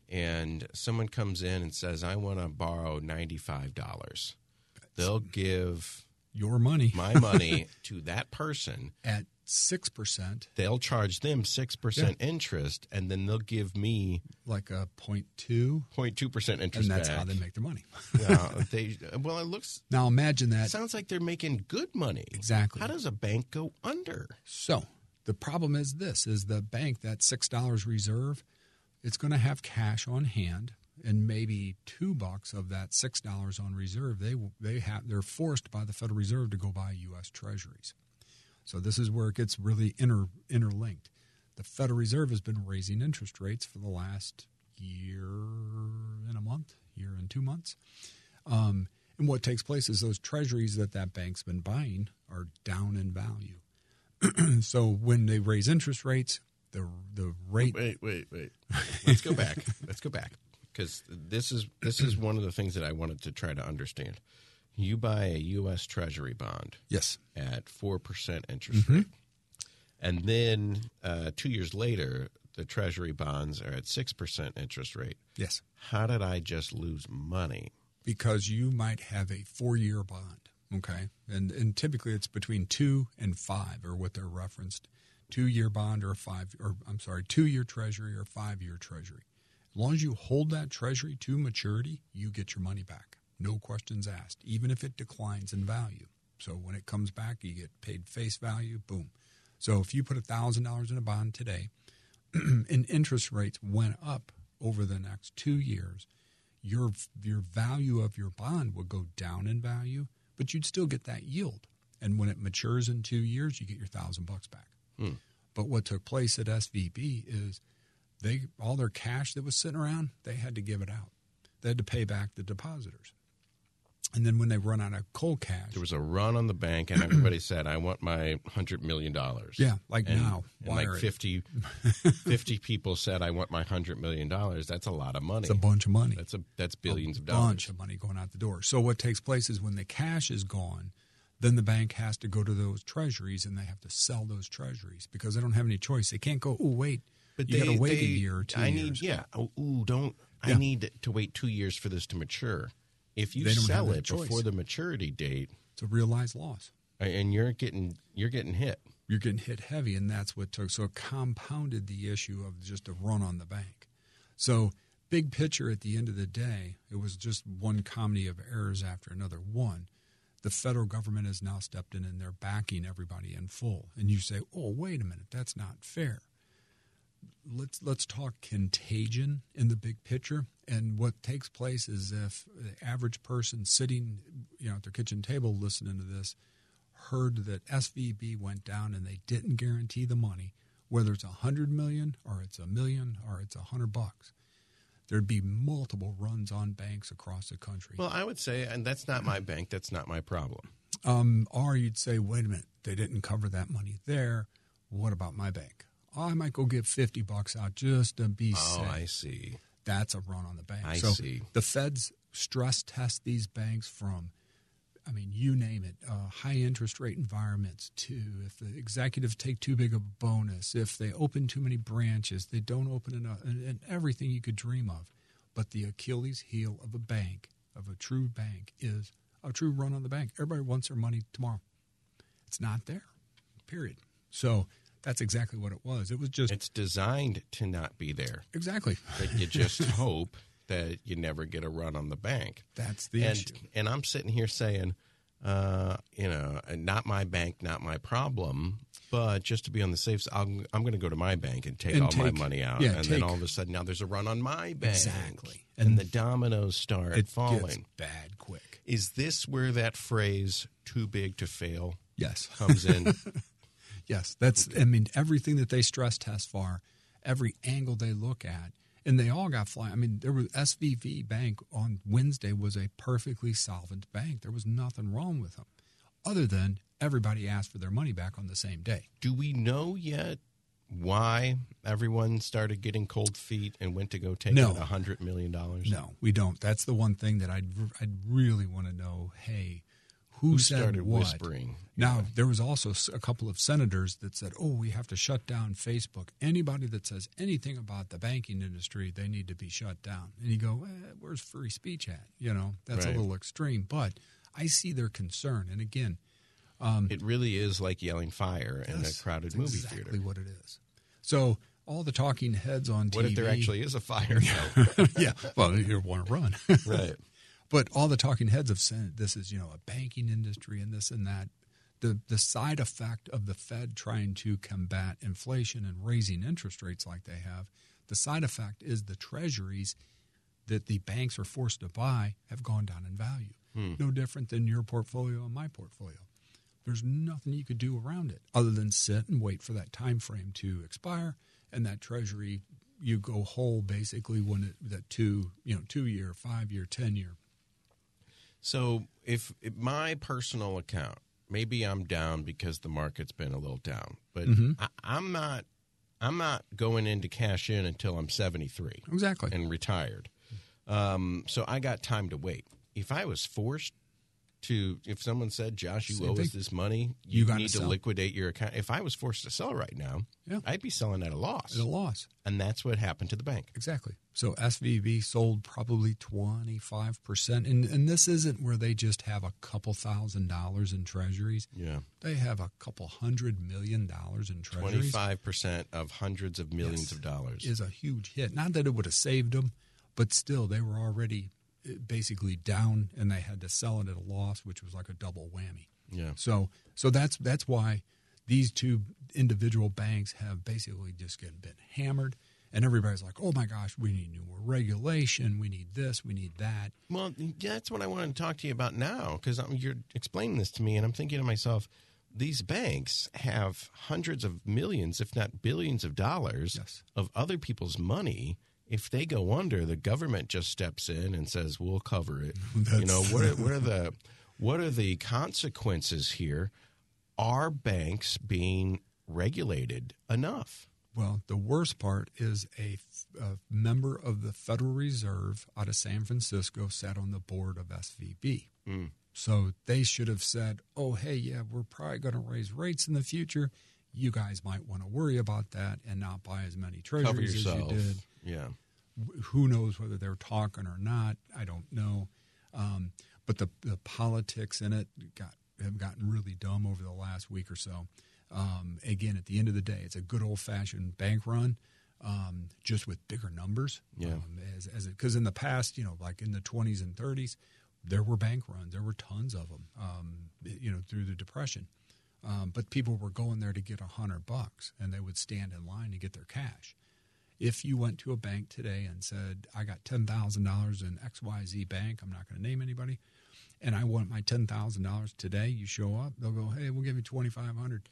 and someone comes in and says, "I want to borrow ninety five dollars." They'll give your money my money to that person. at six percent, They'll charge them six percent interest, and then they'll give me like a point two, 0.2 percent interest and that's back. how they make their money. Yeah, they well, it looks now imagine that sounds like they're making good money. Exactly. How does a bank go under? So the problem is this: is the bank that six dollars reserve, it's going to have cash on hand, and maybe two bucks of that six dollars on reserve. They they have they're forced by the Federal Reserve to go buy U.S. Treasuries. So this is where it gets really inter, interlinked. The Federal Reserve has been raising interest rates for the last year and a month, year and two months. Um, and what takes place is those treasuries that that bank's been buying are down in value. so when they raise interest rates, the the rate Wait, wait, wait. Let's go back. Let's go back because this is this is one of the things that I wanted to try to understand. You buy a U.S. Treasury bond yes at four percent interest rate, and then uh, two years later, the Treasury bonds are at six percent interest rate. yes How did I just lose money? because you might have a four year bond. Okay, and and typically it's between two and five, or what they're referenced, two year bond or a five, or I'm sorry, two year treasury or five year treasury. As long as you hold that treasury to maturity, you get your money back, no questions asked, even if it declines in value. So when it comes back, you get paid face value. Boom. So if you put thousand dollars in a bond today, and interest rates went up over the next two years, your your value of your bond would go down in value, but you'd still get that yield. And when it matures in two years, you get your thousand bucks back. Hmm. But what took place at SVB is they all their cash that was sitting around, they had to give it out. They had to pay back the depositors. And then when they run out of cold cash, There was a run on the bank, and everybody said, "I want my hundred million dollars." Yeah, like and, now. and like Wire it. 50, 50 people said, "I want my hundred million dollars." That's a lot of money. it's a bunch of money. That's a that's billions a of dollars. bunch of money going out the door. So what takes place is when the cash is gone, then the bank has to go to those treasuries and they have to sell those treasuries because they don't have any choice. They can't go, oh wait, But you they, got to wait they- a year or two I years. need, yeah. Oh, ooh, don't. I need to wait two years for this to mature. If you They don't have sell it choice. before the maturity date, It's a realized loss. and you're getting you're getting hit. You're getting hit heavy, and that's what took. So it compounded the issue of just a run on the bank. So big picture at the end of the day, it was just one comedy of errors after another. One, the federal government has now stepped in and they're backing everybody in full. And you say, oh, wait a minute, that's not fair. Let's let's talk contagion in the big picture. And what takes place is if the average person sitting, you know, at their kitchen table listening to this heard that SVB went down and they didn't guarantee the money, whether it's a hundred million or it's a million or it's a hundred bucks, there'd be multiple runs on banks across the country. Well, I would say, and that's not my bank. That's not my problem. Um, or you'd say, wait a minute, they didn't cover that money there. What about my bank? I might go get 50 bucks out just to be Oh, safe. I see. That's a run on the bank. I so see. The feds stress test these banks from, I mean, you name it, uh, high interest rate environments too. if the executives take too big of a bonus, if they open too many branches, they don't open enough, and, and everything you could dream of. But the Achilles heel of a bank, of a true bank, is a true run on the bank. Everybody wants their money tomorrow. It's not there, period. So that's exactly what it was. It was just It's designed to not be there. exactly But you just hope that you never get a run on the bank. that's the and issue. and I'm sitting here saying, uh, you know, not my bank, not my problem. But just to be on the safe side, I'm, I'm going to go to my bank and take And all my money out. yeah, and take- then all of a sudden, now there's a run on my bank. Exactly. And, And the dominoes start it gets falling. bad quick. Is this where that phrase "too big to fail" Yes. comes in? Yes, that's. I mean, everything that they stress test for, every angle they look at, and they all got flying. I mean, there was SVB Bank on Wednesday was a perfectly solvent bank. There was nothing wrong with them, other than everybody asked for their money back on the same day. Do we know yet why everyone started getting cold feet and went to go take No. out hundred million dollars? No, we don't. That's the one thing that I'd I'd really want to know. Hey, who, Who said started what? whispering? Now there was also a couple of senators that said, "Oh, we have to shut down Facebook. Anybody that says anything about the banking industry, they need to be shut down." And you go, eh, "Where's free speech at?" You know, that's Right. a little extreme, but I see their concern. And again, It really is like yelling fire in a crowded that's movie exactly theater. what it is. So all the talking heads on TV. What if there actually is a fire? yeah, well, you want to run. right. But all the talking heads have said this is, you know, a banking industry and this and that. The the side effect of the Fed trying to combat inflation and raising interest rates like they have, the side effect is the treasuries that the banks are forced to buy have gone down in value. Hmm. No different than your portfolio and my portfolio. There's nothing you could do around it other than sit and wait for that time frame to expire and that treasury you go whole basically when it that two you know two year five year ten year So if, if my personal account, maybe I'm down because the market's been a little down, but Mm-hmm. I, I'm not. I'm not going in to cash in until I'm 73 exactly and retired. Um, so I got time to wait. If I was forced to, if someone said, "Josh, you Same owe us this money, You you, gotta need to sell." liquidate your account," if I was forced to sell right now, Yeah. I'd be selling at a loss, at a loss and that's what happened to the bank. exactly so svb sold probably 25% and and this isn't where they just have a couple thousand dollars in treasuries Yeah, they have a couple hundred million dollars in treasuries twenty-five percent of hundreds of millions Yes. of dollars. is a huge hit. Not that it would have saved them, but still, they were already basically down, and they had to sell it at a loss, which was like a double whammy. yeah, So, so that's that's why these two individual banks have basically just been hammered, and everybody's like, "Oh my gosh, we need more regulation. We need this. We need that." Well, that's what I wanted to talk to you about now because you're explaining this to me, and I'm thinking to myself, these banks have hundreds of millions, if not billions, of dollars Yes. of other people's money. If they go under, the government just steps in and says, "We'll cover it." you know what? Are, what are the what are the consequences here? Are banks being regulated enough? Well, the worst part is a, a member of the Federal Reserve out of San Francisco sat on the board of SVB. Hmm. So they should have said, oh, hey, yeah, we're probably going to raise rates in the future. You guys might want to worry about that and not buy as many treasuries as you did. Yeah. Who knows whether they're talking or not? I don't know. Um, but the, the politics in it got have gotten really dumb over the last week or so. Um, again, at the end of the day, it's a good old fashioned bank run, um, just with bigger numbers. Yeah. Um, as as because in the past, you know, like in the 20s and 30s, there were bank runs. There were tons of them. Um, you know, through the depression. Um, but people were going there to get a hundred bucks, and they would stand in line to get their cash. If you went to a bank today and said, "I got ten thousand dollars in X Y Z bank," I'm not going to name anybody, and I want my ten thousand dollars today, you show up, they'll go, "Hey, we'll give you twenty five hundred.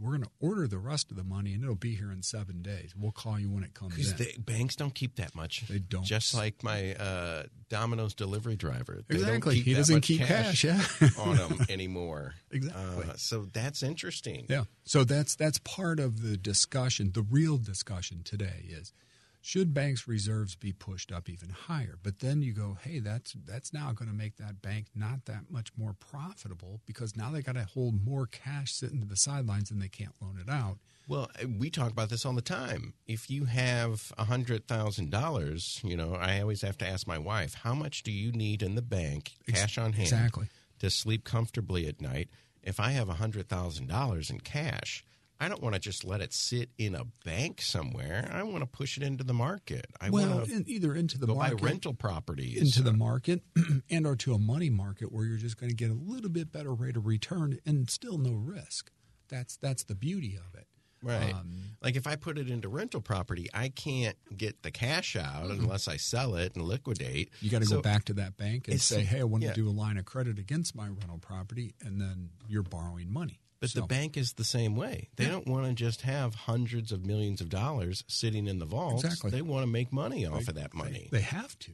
We're going to order the rest of the money, and it'll be here in seven days. We'll call you when it comes in." the banks don't keep that much. They don't. Just like my uh, Domino's delivery driver. They Exactly. Don't keep He doesn't keep cash, yeah. on them anymore. Exactly. Uh, so that's interesting. Yeah. So that's that's part of the discussion. The real discussion today is should banks' reserves be pushed up even higher? But then you go, hey, that's that's now going to make that bank not that much more profitable because now they got to hold more cash sitting to the sidelines and they can't loan it out. Well, we talk about this all the time. If you have a hundred thousand dollars, you know, I always have to ask my wife, how much do you need in the bank, cash on hand, exactly. to sleep comfortably at night? If I have a hundred thousand dollars in cash, I don't want to just let it sit in a bank somewhere. I want to push it into the market. I well, want to either into the market, buy rental properties into the market, and or to a money market where you're just going to get a little bit better rate of return and still no risk. That's that's the beauty of it. Right. Um, like if I put it into rental property, I can't get the cash out unless I sell it and liquidate. You got to So- go back to that bank and say, "Hey, I want yeah. to do a line of credit against my rental property," and then you're borrowing money. But So- the bank is the same way. They don't want to just have hundreds of millions of dollars sitting in the vaults. Exactly. They want to make money off of that money. They have to.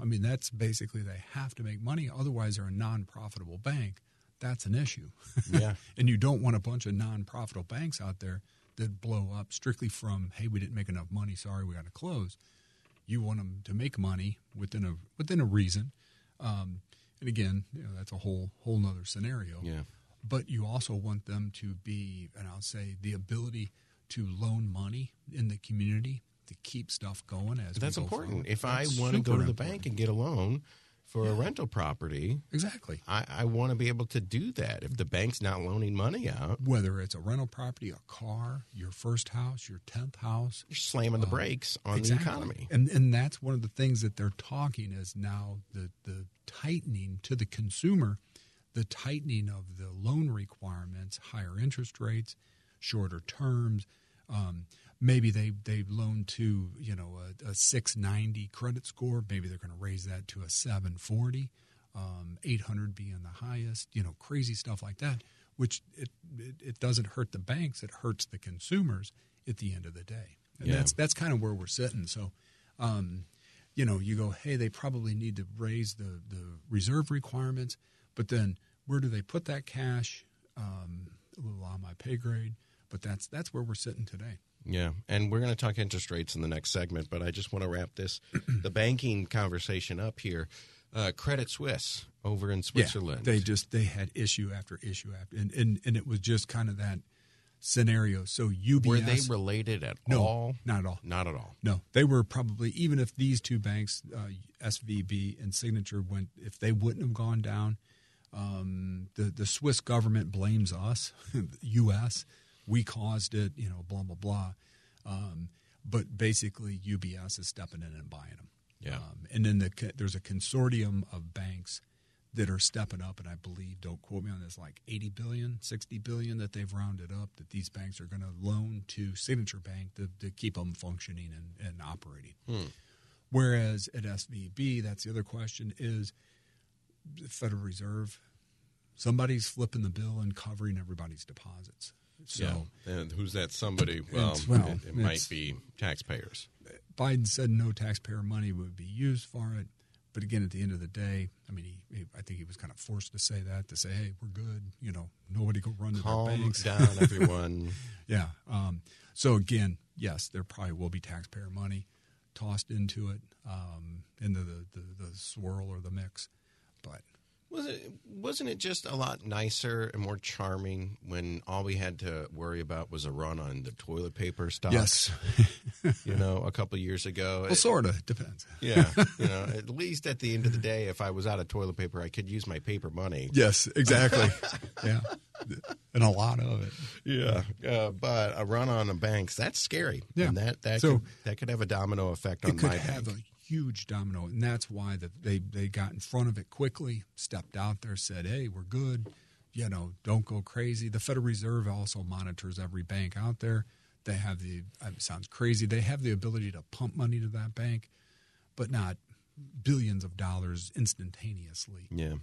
I mean, that's basically they have to make money. Otherwise, they're a non-profitable bank. That's an issue. Yeah. and you don't want a bunch of non-profitable banks out there that blow up strictly from, "Hey, we didn't make enough money. Sorry, we got to close." You want them to make money within a within a reason. Um, and again, you know, that's a whole whole nother scenario. Yeah. But you also want them to be, and I'll say, the ability to loan money in the community to keep stuff going as That's go important. forward. If I want to go to the important. bank and get a loan for a rental property, exactly. I, I want to be able to do that. If the bank's not loaning money out, Whether it's a rental property, a car, your first house, your tenth house, you're slamming the um, brakes on Exactly. the economy. And and that's one of the things that they're talking is now the the tightening to the consumer, the tightening of the loan requirements, higher interest rates, shorter terms. Um, maybe they they loan to you know a, a 690 credit score. Maybe they're going to raise that to a 740. Um, 800 being the highest, you know, crazy stuff like that, which it, it, it doesn't hurt the banks, it hurts the consumers at the end of the day. And Yeah. that's that's kind of where we're sitting. So, um, you know, you go, hey, they probably need to raise the the reserve requirements, but then where do they put that cash? Um, a little on my pay grade, but that's that's where we're sitting today. Yeah, and we're going to talk interest rates in the next segment, but I just want to wrap this the banking conversation up here. Uh, Credit Suisse over in Switzerland. they just they had issue after issue after, and and, and it was just kind of that scenario. So UBS were they related at no, all? not at all. Not at all. No, they were probably even if these two banks, uh, SVB and Signature, went if they wouldn't have gone down, um, the the Swiss government blames us, U.S. We caused it, you know, blah blah blah. Um, but basically, UBS is stepping in and buying them. Yeah. Um, and then the, there's a consortium of banks that are stepping up, and I believe, don't quote me on this, like 80 billion, 60 billion that they've rounded up that these banks are going to loan to Signature Bank to, to keep them functioning and, and operating. Whereas at SVB, that's the other question is the Federal Reserve, somebody's flipping the bill and covering everybody's deposits. So yeah. And who's that somebody? Well, well, it, it might be taxpayers. Biden said no taxpayer money would be used for it. But again, at the end of the day, I mean, he, he, I think he was kind of forced to say that to say, "Hey, we're good." You know, nobody go run to their Calm banks. down, everyone. Yeah. Um, so again, yes, there probably will be taxpayer money tossed into it, um, into the, the, the swirl or the mix. But Was it wasn't it just a lot nicer and more charming when all we had to worry about was a run on the toilet paper stocks? yes, you know, a couple of years ago. well, sort of depends. yeah, you know, at least at the end of the day, if I was out of toilet paper, I could use my paper money. Yes, exactly. yeah, and a lot of it. Yeah, uh, but a run on the banks that's scary. Yeah. and that that So- could, that could have a domino effect on it could my have bank. a huge domino, and that's why that they they got in front of it quickly, stepped out there, said, "Hey, we're good. You know, don't go crazy." The Federal Reserve also monitors every bank out there. They have the it sounds crazy. They have the ability to pump money to that bank, but not billions of dollars instantaneously. Yeah.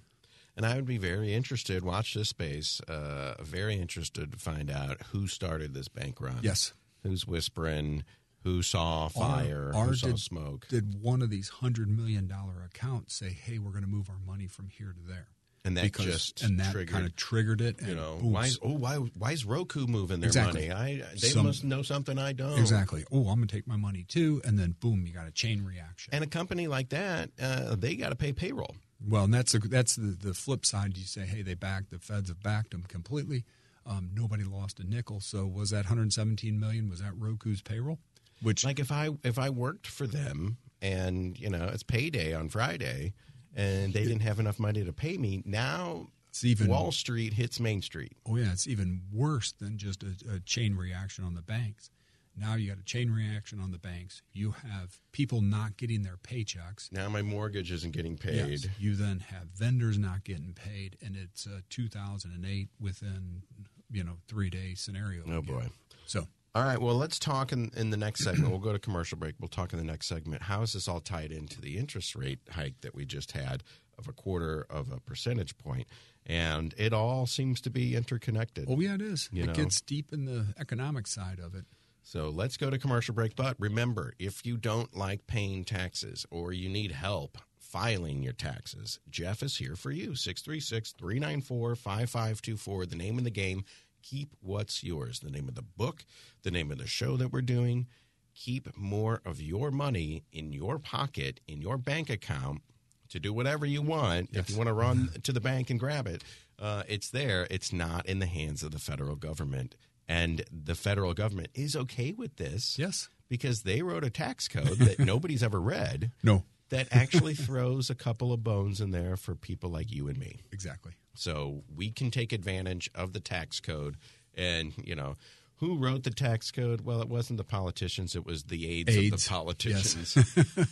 And I would be very interested. Watch this space. Uh, very interested to find out who started this bank run. Yes. Who's whispering? Who saw fire? Or- or who saw did- smoke? Did one of these hundred million dollar accounts say, "Hey, we're going to move our money from here to there"? And that because, just and that kind of triggered it. And you know, why? Is, oh, why? Why is Roku moving their Exactly. money? I they Some- must know something I don't. Exactly. Oh, I'm going to take my money too, and then boom, you got a chain reaction. And a company like that, uh, they got to pay payroll. well, and that's a, that's the, the flip side. You say, hey, they backed the feds have backed them completely. Um, nobody lost a nickel. So was that 117 million? Was that Roku's payroll? Which Like if I if I worked for them and you know it's payday on Friday, and they didn't have enough money to pay me, now It's even Wall Street hits Main Street. Oh yeah, it's even worse than just a, a chain reaction on the banks. Now you got a chain reaction on the banks. You have people not getting their paychecks. Now my mortgage isn't getting paid. Yes. You then have vendors not getting paid, and it's a 2008 within you know three day scenario. Oh again. boy. So All right. Well, let's talk in, in the next segment. We'll go to commercial break. We'll talk in the next segment. How is this all tied into the interest rate hike that we just had of a quarter of a percentage point? And it all seems to be interconnected. oh yeah, it is. You it know. gets deep in the economic side of it. So let's go to commercial break. But remember, if you don't like paying taxes or you need help filing your taxes, Jeff is here for you. 636 394 5524. The name of the game Keep What's Yours. The name of the book, the name of the show that we're doing. Keep more of your money in your pocket, in your bank account to do whatever you want. If you want to run to the bank and grab it, uh, it's there. It's not in the hands of the federal government. And the federal government is okay with this. Yes. Because they wrote a tax code that nobody's ever read No, that actually throws a couple of bones in there for people like you and me. exactly. So we can take advantage of the tax code. And, you know, who wrote the tax code? Well, it wasn't the politicians, it was the aides, of the politicians.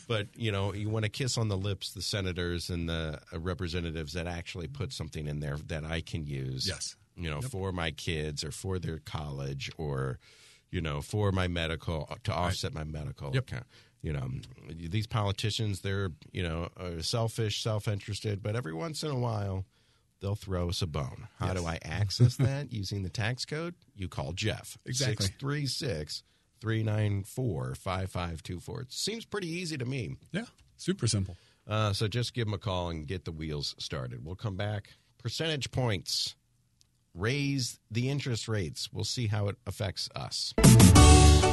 but, you know, you want to kiss on the lips the senators and the uh, representatives that actually put something in there that I can use. Yes. You know, for my kids or for their college or, you know, for my medical, to offset my medical Yep. account. You know, these politicians, they're, you know, uh, selfish, self interested, but every once in a while, they'll throw us a bone. How do I access that using the tax code? You call Jeff. Exactly. 636 394 5524. It seems pretty easy to me. Yeah, super simple. Uh, so just give them a call and get the wheels started. We'll come back. Percentage points. Raise the interest rates. We'll see how it affects us.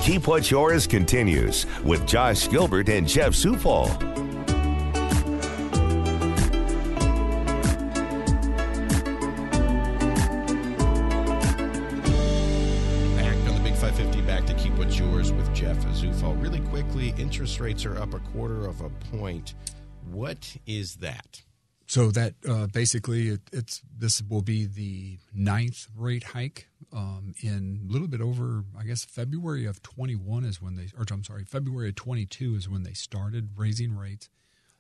Keep What's Yours continues with Josh Gilbert and Jeff Zufall. Interest rates are up a quarter of a point. What is that? So that uh, basically it, it's this will be the ninth rate hike um, in a little bit over I guess February of 21 is when they or I'm sorry February of 22 is when they started raising rates.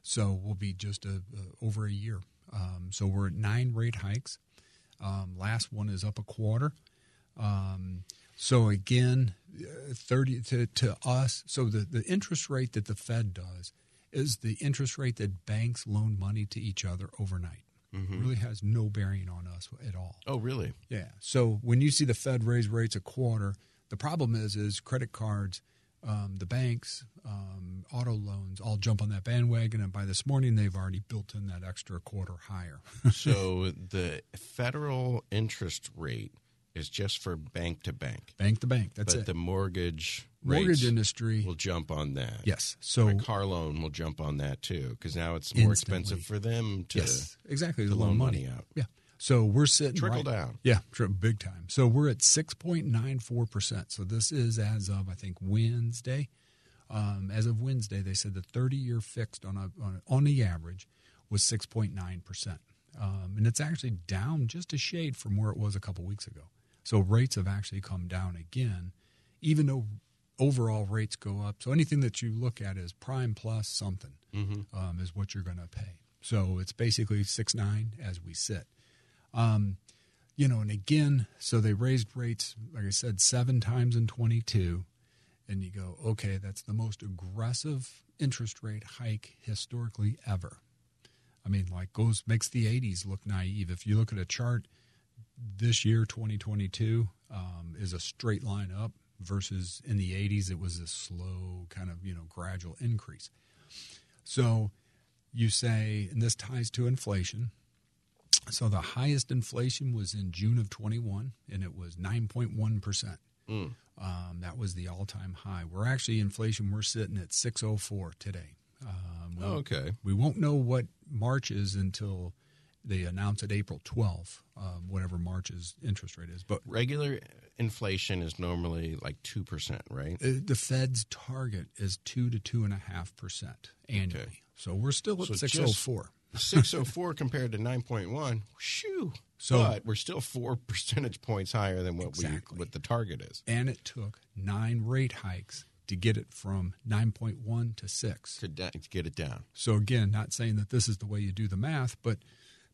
So we'll be just a, a, over a year. Um, so we're at nine rate hikes. Um, last one is up a quarter. Um, so again, uh, thirty to, to us. So the, the interest rate that the Fed does is the interest rate that banks loan money to each other overnight. It really has no bearing on us at all. Oh, really? Yeah. So when you see the Fed raise rates a quarter, the problem is is credit cards, um, the banks, um, auto loans all jump on that bandwagon, and by this morning they've already built in that extra quarter higher. so the federal interest rate is just for bank to bank, bank to bank. That's but it. the mortgage Mortgage industry. will jump on that. yes. So a car loan will jump on that too because now it's more Instantly. expensive for them to yes, exactly. to The loan money. money out. Yeah. So we're sitting Trickle right- down. Yeah, big time. So we're at six point nine four percent. So this is as of I think Wednesday. Um, as of Wednesday, they said the thirty year fixed on a, on, a, on the average was six point nine percent, Um, and it's actually down just a shade from where it was a couple weeks ago. So rates have actually come down again, even though overall rates go up. So anything that you look at is prime plus something um, is what you're going to pay. So it's basically six nine as we sit. Um, you know, and again, so they raised rates, like I said, seven times in 22. And you go, okay, that's the most aggressive interest rate hike historically ever. I mean, like goes makes the 80s look naive. If you look at a chart, this year 2022 um, is a straight line up versus in the 80s it was a slow kind of you know gradual increase. So you say, and this ties to inflation. So the highest inflation was in June of 21, and it was 9.1 percent. Um, that was the all-time high. We're actually inflation. We're sitting at 604 today. Um, we, Oh, okay. we won't know what March is until they announce it April 12th, um, whatever March's interest rate is. But Regular inflation is normally like 2%, right? uh, the Fed's target is two to two and a half percent annually. Okay. So we're still at So six oh four. 604 compared to 9.1. Shoo. So- but we're still four percentage points higher than what Exactly. we what the target is. And it took nine rate hikes to get it from 9.1 to 6. To, da- to get it down. So again, not saying that this is the way you do the math, but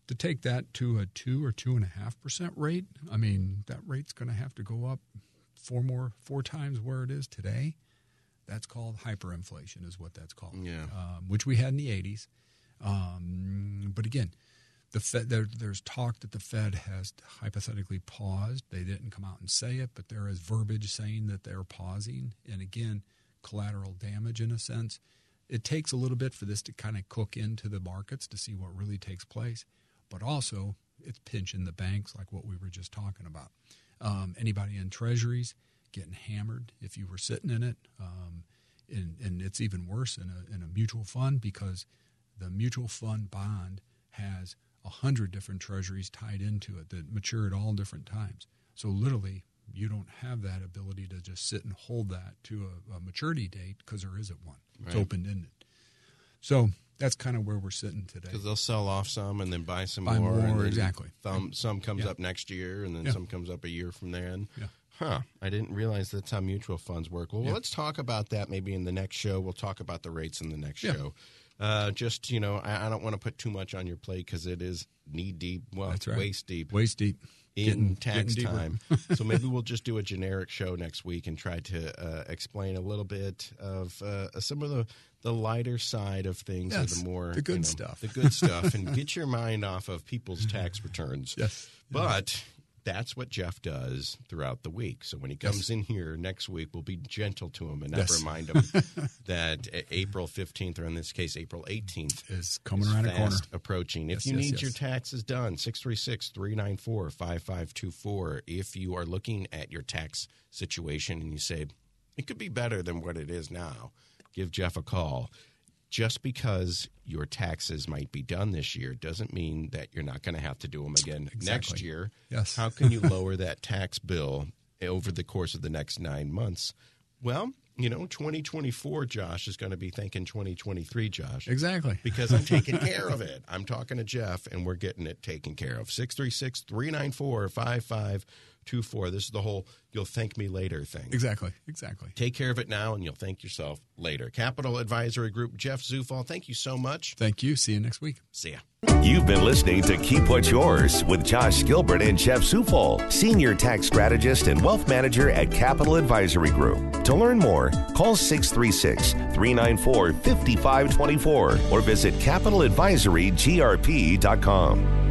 to take that to a two or two and a half percent rate, I mean that rate's going to have to go up four more four times where it is today. That's called hyperinflation, is what that's called. Yeah. um, which we had in the '80s. Um, but again, the Fed, there, there's talk that the Fed has hypothetically paused. They didn't come out and say it, but there is verbiage saying that they're pausing. And again, collateral damage in a sense. It takes a little bit for this to kind of cook into the markets to see what really takes place, but also it's pinching the banks, like what we were just talking about. Um, anybody in treasuries getting hammered if you were sitting in it. Um, and, and it's even worse in a, in a mutual fund because the mutual fund bond has a hundred different treasuries tied into it that mature at all different times. So literally, you don't have that ability to just sit and hold that to a, a maturity date because there isn't one. It's Right. open ended. So that's kind of where we're sitting today. Because they'll sell off some and then buy some Buy more. more, exactly. Some, some comes Yeah. up next year and then Yeah. some comes up a year from then. Yeah. Huh. I didn't realize that's how mutual funds work. Well, let's talk about that maybe in the next show. We'll talk about the rates in the next show. Uh, just, you know, I, I don't want to put too much on your plate because it is knee deep, well, That's right. waist deep Waist deep. In Getting- tax getting time. so maybe we'll just do a generic show next week and try to uh, explain a little bit of uh, some of the, the lighter side of things, or Yes, the more the good you know, stuff. the good stuff, and get your mind off of people's tax returns. Yes. but. That's what Jeff does throughout the week. So when he comes in here next week, we'll be gentle to him and not Yes. remind him that April 15th, or in this case, April 18th, Is coming is around the corner. fast approaching. If Yes, you yes, need yes. your taxes done, 636 394 5524. If you are looking at your tax situation and you say, it could be better than what it is now, give Jeff a call. Just because your taxes might be done this year doesn't mean that you're not going to have to do them again next year. Yes. How can you lower that tax bill over the course of the next nine months? Well, you know, 2024, Josh, is going to be thinking 2023, Josh Exactly. because I'm taking care of it. I'm talking to Jeff and we're getting it taken care of. 636 394 5524. This is the whole you'll thank me later thing. Exactly. Exactly. Take care of it now and you'll thank yourself later. Capital Advisory Group, Jeff Zufall, thank you so much. Thank you. See you next week. See ya. You've been listening to Keep What's Yours with Josh Gilbert and Jeff Zufall, Senior Tax Strategist and Wealth Manager at Capital Advisory Group. To learn more, call 636 394 5524 or visit capitaladvisorygrp.com.